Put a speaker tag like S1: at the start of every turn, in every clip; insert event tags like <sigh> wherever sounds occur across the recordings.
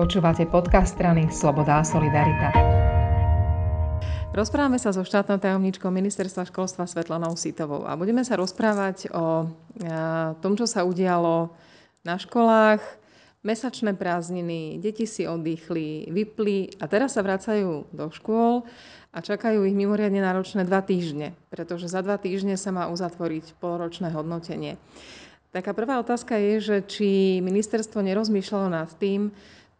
S1: Počúvate podcast strany Sloboda a Solidarita. Rozprávame sa so štátnou tajomničkou Ministerstva školstva Svetlanou Sitovou a budeme sa rozprávať o tom, čo sa udialo na školách, mesačné prázdniny, deti si oddychli, vypli a teraz sa vracajú do škôl a čakajú ich mimoriadne náročné dva týždne, pretože za dva týždne sa má uzatvoriť polročné hodnotenie. Taká prvá otázka je, že či ministerstvo nerozmýšľalo nad tým,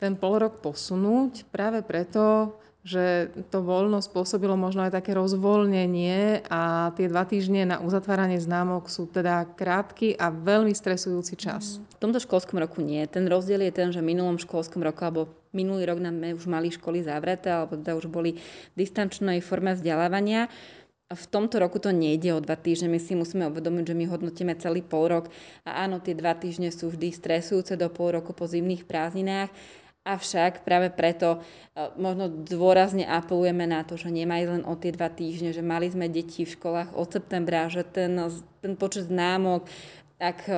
S1: ten pol rok posunúť práve preto, že to voľno spôsobilo možno aj také rozvoľnenie a tie dva týždne na uzatváranie známok sú teda krátky a veľmi stresujúci čas.
S2: V tomto školskom roku nie. Ten rozdiel je ten, že v minulom školskom roku alebo minulý rok nám už mali školy zavreté alebo teda už boli v distančnej forme vzdelávania. V tomto roku to nejde o dva týždne, my si musíme uvedomiť, že my hodnotíme celý pol rok a áno, tie dva týždne sú vždy stresujúce do pol roku po zimných prázdninách, Avšak práve preto e, možno dôrazne apelujeme na to, že nemá len o tie dva týždne, že mali sme deti v školách od septembra, že ten, ten počet známok, ak e,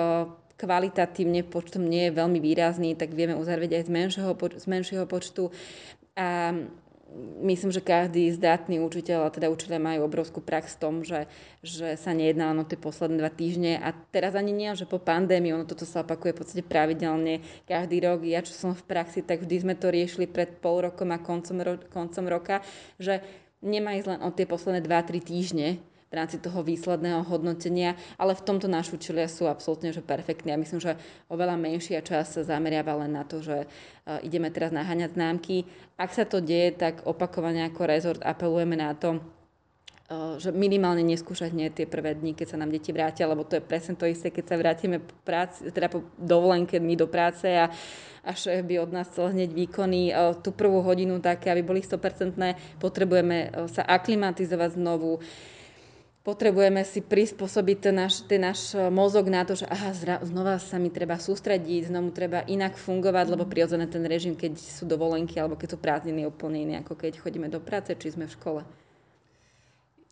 S2: kvalitatívne počtom nie je veľmi výrazný, tak vieme uzavrieť aj z menšieho, z menšieho počtu. A myslím, že každý zdatný učiteľ, a teda učiteľe majú obrovskú prax v tom, že, že sa nejedná o tie posledné dva týždne. A teraz ani nie, že po pandémii, ono toto sa opakuje v podstate pravidelne každý rok. Ja, čo som v praxi, tak vždy sme to riešili pred pol rokom a koncom, ro- koncom roka, že nemá ísť len o tie posledné 2-3 týždne, v rámci toho výsledného hodnotenia, ale v tomto naši učiteľia sú absolútne že perfektní. Ja myslím, že oveľa menšia časť sa zameriava len na to, že uh, ideme teraz naháňať známky. Ak sa to deje, tak opakovane ako rezort apelujeme na to, uh, že minimálne neskúšať nie tie prvé dni, keď sa nám deti vrátia, lebo to je presne to isté, keď sa vrátime po práci, teda po dovolenke my do práce a a by od nás chcel hneď výkony uh, tú prvú hodinu také, aby boli 100%, potrebujeme sa aklimatizovať znovu, potrebujeme si prispôsobiť ten náš, ten náš e, mozog na to, že aha, zra, znova sa mi treba sústrediť, znovu treba inak fungovať, lebo prirodzené ten režim, keď sú dovolenky alebo keď sú prázdniny, je úplne iný, ako keď chodíme do práce, či sme v škole.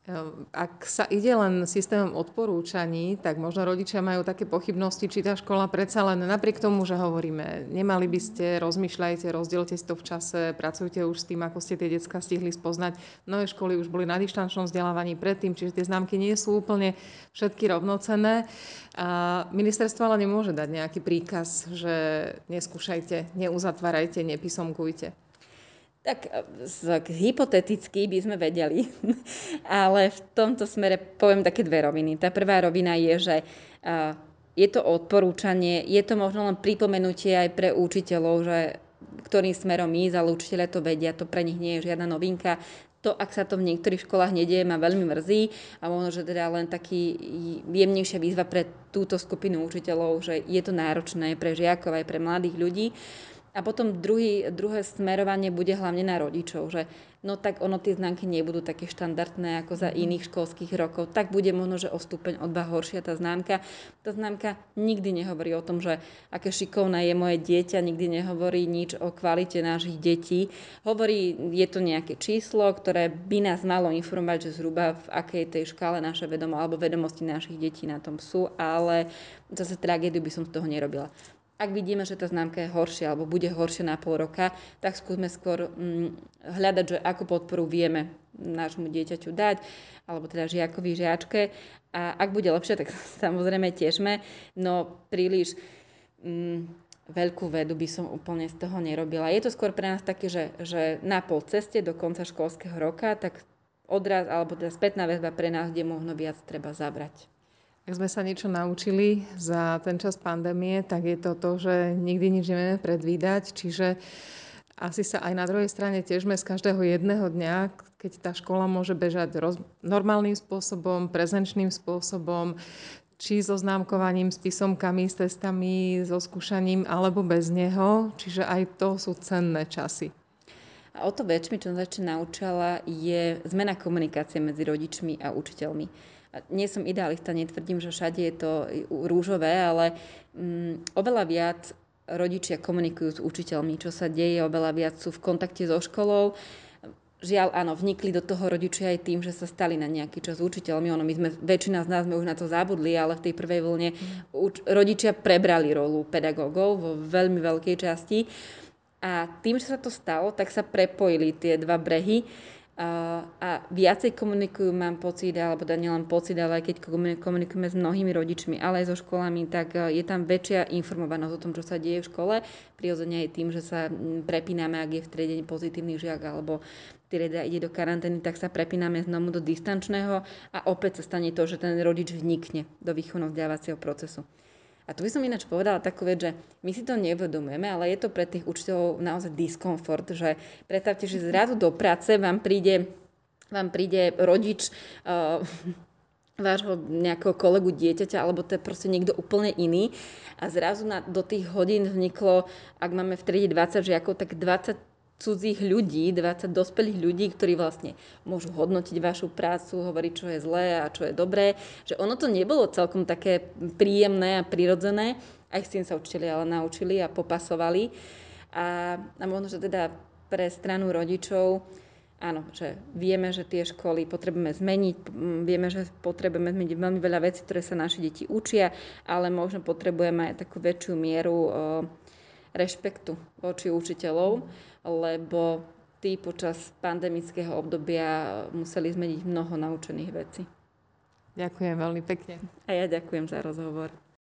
S1: Ehm, ak sa ide len systémom odporúčaní, tak možno rodičia majú také pochybnosti, či tá škola predsa len napriek tomu, že hovoríme, nemali by ste, rozmýšľajte, rozdielte si to v čase, pracujte už s tým, ako ste tie decka stihli spoznať. Mnohé školy už boli na dištančnom vzdelávaní predtým, čiže tie známky nie sú úplne všetky rovnocenné. A ministerstvo ale nemôže dať nejaký príkaz, že neskúšajte, neuzatvárajte, nepísomkujte.
S2: Tak hypoteticky by sme vedeli, <laughs> ale v tomto smere poviem také dve roviny. Tá prvá rovina je, že je to odporúčanie, je to možno len pripomenutie aj pre učiteľov, že ktorým smerom ísť, ale učiteľe to vedia, to pre nich nie je žiadna novinka. To, ak sa to v niektorých školách nedieje, ma veľmi mrzí a možno, že teda len taký jemnejšia výzva pre túto skupinu učiteľov, že je to náročné pre žiakov aj pre mladých ľudí. A potom druhý, druhé smerovanie bude hlavne na rodičov, že no tak ono tie známky nebudú také štandardné ako za mhm. iných školských rokov. Tak bude možno, že o stupeň, o dva horšia tá známka. Tá známka nikdy nehovorí o tom, že aké šikovné je moje dieťa, nikdy nehovorí nič o kvalite našich detí. Hovorí, je to nejaké číslo, ktoré by nás malo informovať, že zhruba v akej tej škále naše vedomo alebo vedomosti našich detí na tom sú, ale zase tragédiu by som z toho nerobila. Ak vidíme, že tá známka je horšia alebo bude horšia na pol roka, tak skúsme skôr mm, hľadať, že akú podporu vieme nášmu dieťaťu dať, alebo teda žiakovi, žiačke. A ak bude lepšie, tak <laughs> samozrejme tiežme, no príliš mm, veľkú vedu by som úplne z toho nerobila. Je to skôr pre nás také, že, že na pol ceste do konca školského roka, tak odraz, alebo teda spätná väzba pre nás, kde možno viac treba zabrať.
S1: Ak sme sa niečo naučili za ten čas pandémie, tak je to to, že nikdy nič nevieme predvídať, čiže asi sa aj na druhej strane tiežme z každého jedného dňa, keď tá škola môže bežať roz, normálnym spôsobom, prezenčným spôsobom, či so známkovaním, s písomkami, s testami, so skúšaním, alebo bez neho. Čiže aj to sú cenné časy.
S2: A o to väčšmi, čo som začne naučila, je zmena komunikácie medzi rodičmi a učiteľmi nie som idealista, netvrdím, že všade je to rúžové, ale um, oveľa viac rodičia komunikujú s učiteľmi, čo sa deje, oveľa viac sú v kontakte so školou. Žiaľ, áno, vnikli do toho rodičia aj tým, že sa stali na nejaký čas učiteľmi. Ono, my sme, väčšina z nás sme už na to zabudli, ale v tej prvej vlne uč, rodičia prebrali rolu pedagógov vo veľmi veľkej časti. A tým, že sa to stalo, tak sa prepojili tie dva brehy a viacej komunikujú, mám pocit, alebo da nielen pocit, ale aj keď komunikujeme s mnohými rodičmi, ale aj so školami, tak e, je tam väčšia informovanosť o tom, čo sa deje v škole. Prirodzene aj tým, že sa prepíname, ak je v triede pozitívny žiak alebo trieda ide do karantény, tak sa prepíname znovu do distančného a opäť sa stane to, že ten rodič vnikne do výchovno-vzdelávacieho procesu. A tu by som ináč povedala takú vec, že my si to neuvedomujeme, ale je to pre tých učiteľov naozaj diskomfort, že predstavte, že zrazu do práce vám príde, vám príde rodič uh, vášho nejakého kolegu dieťaťa, alebo to je proste niekto úplne iný. A zrazu na, do tých hodín vzniklo, ak máme v triede 20 žiakov, tak 20 cudzích ľudí, 20 dospelých ľudí, ktorí vlastne môžu hodnotiť vašu prácu, hovoriť, čo je zlé a čo je dobré. Že ono to nebolo celkom také príjemné a prirodzené. Aj s tým sa učili, ale naučili a popasovali. A, a možno, že teda pre stranu rodičov, áno, že vieme, že tie školy potrebujeme zmeniť, vieme, že potrebujeme zmeniť veľmi veľa vecí, ktoré sa naši deti učia, ale možno potrebujeme aj takú väčšiu mieru rešpektu voči učiteľov lebo tí počas pandemického obdobia museli zmeniť mnoho naučených vecí.
S1: Ďakujem veľmi pekne.
S2: A ja ďakujem za rozhovor.